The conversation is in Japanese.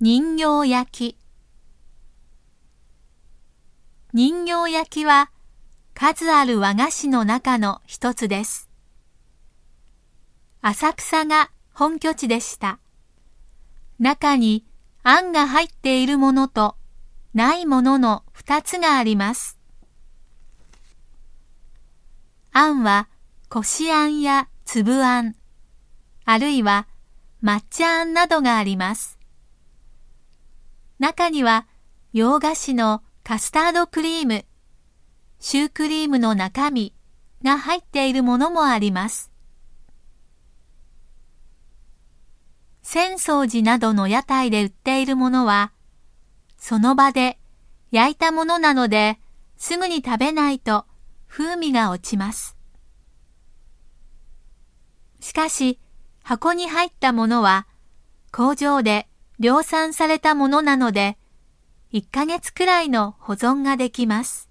人形焼き人形焼きは数ある和菓子の中の一つです。浅草が本拠地でした。中にあんが入っているものとないものの二つがあります。あんはこしあんや粒あん、あるいは抹茶あんなどがあります。中には洋菓子のカスタードクリーム、シュークリームの中身が入っているものもあります。浅草寺などの屋台で売っているものは、その場で焼いたものなのですぐに食べないと風味が落ちます。しかし、箱に入ったものは工場で量産されたものなので、1ヶ月くらいの保存ができます。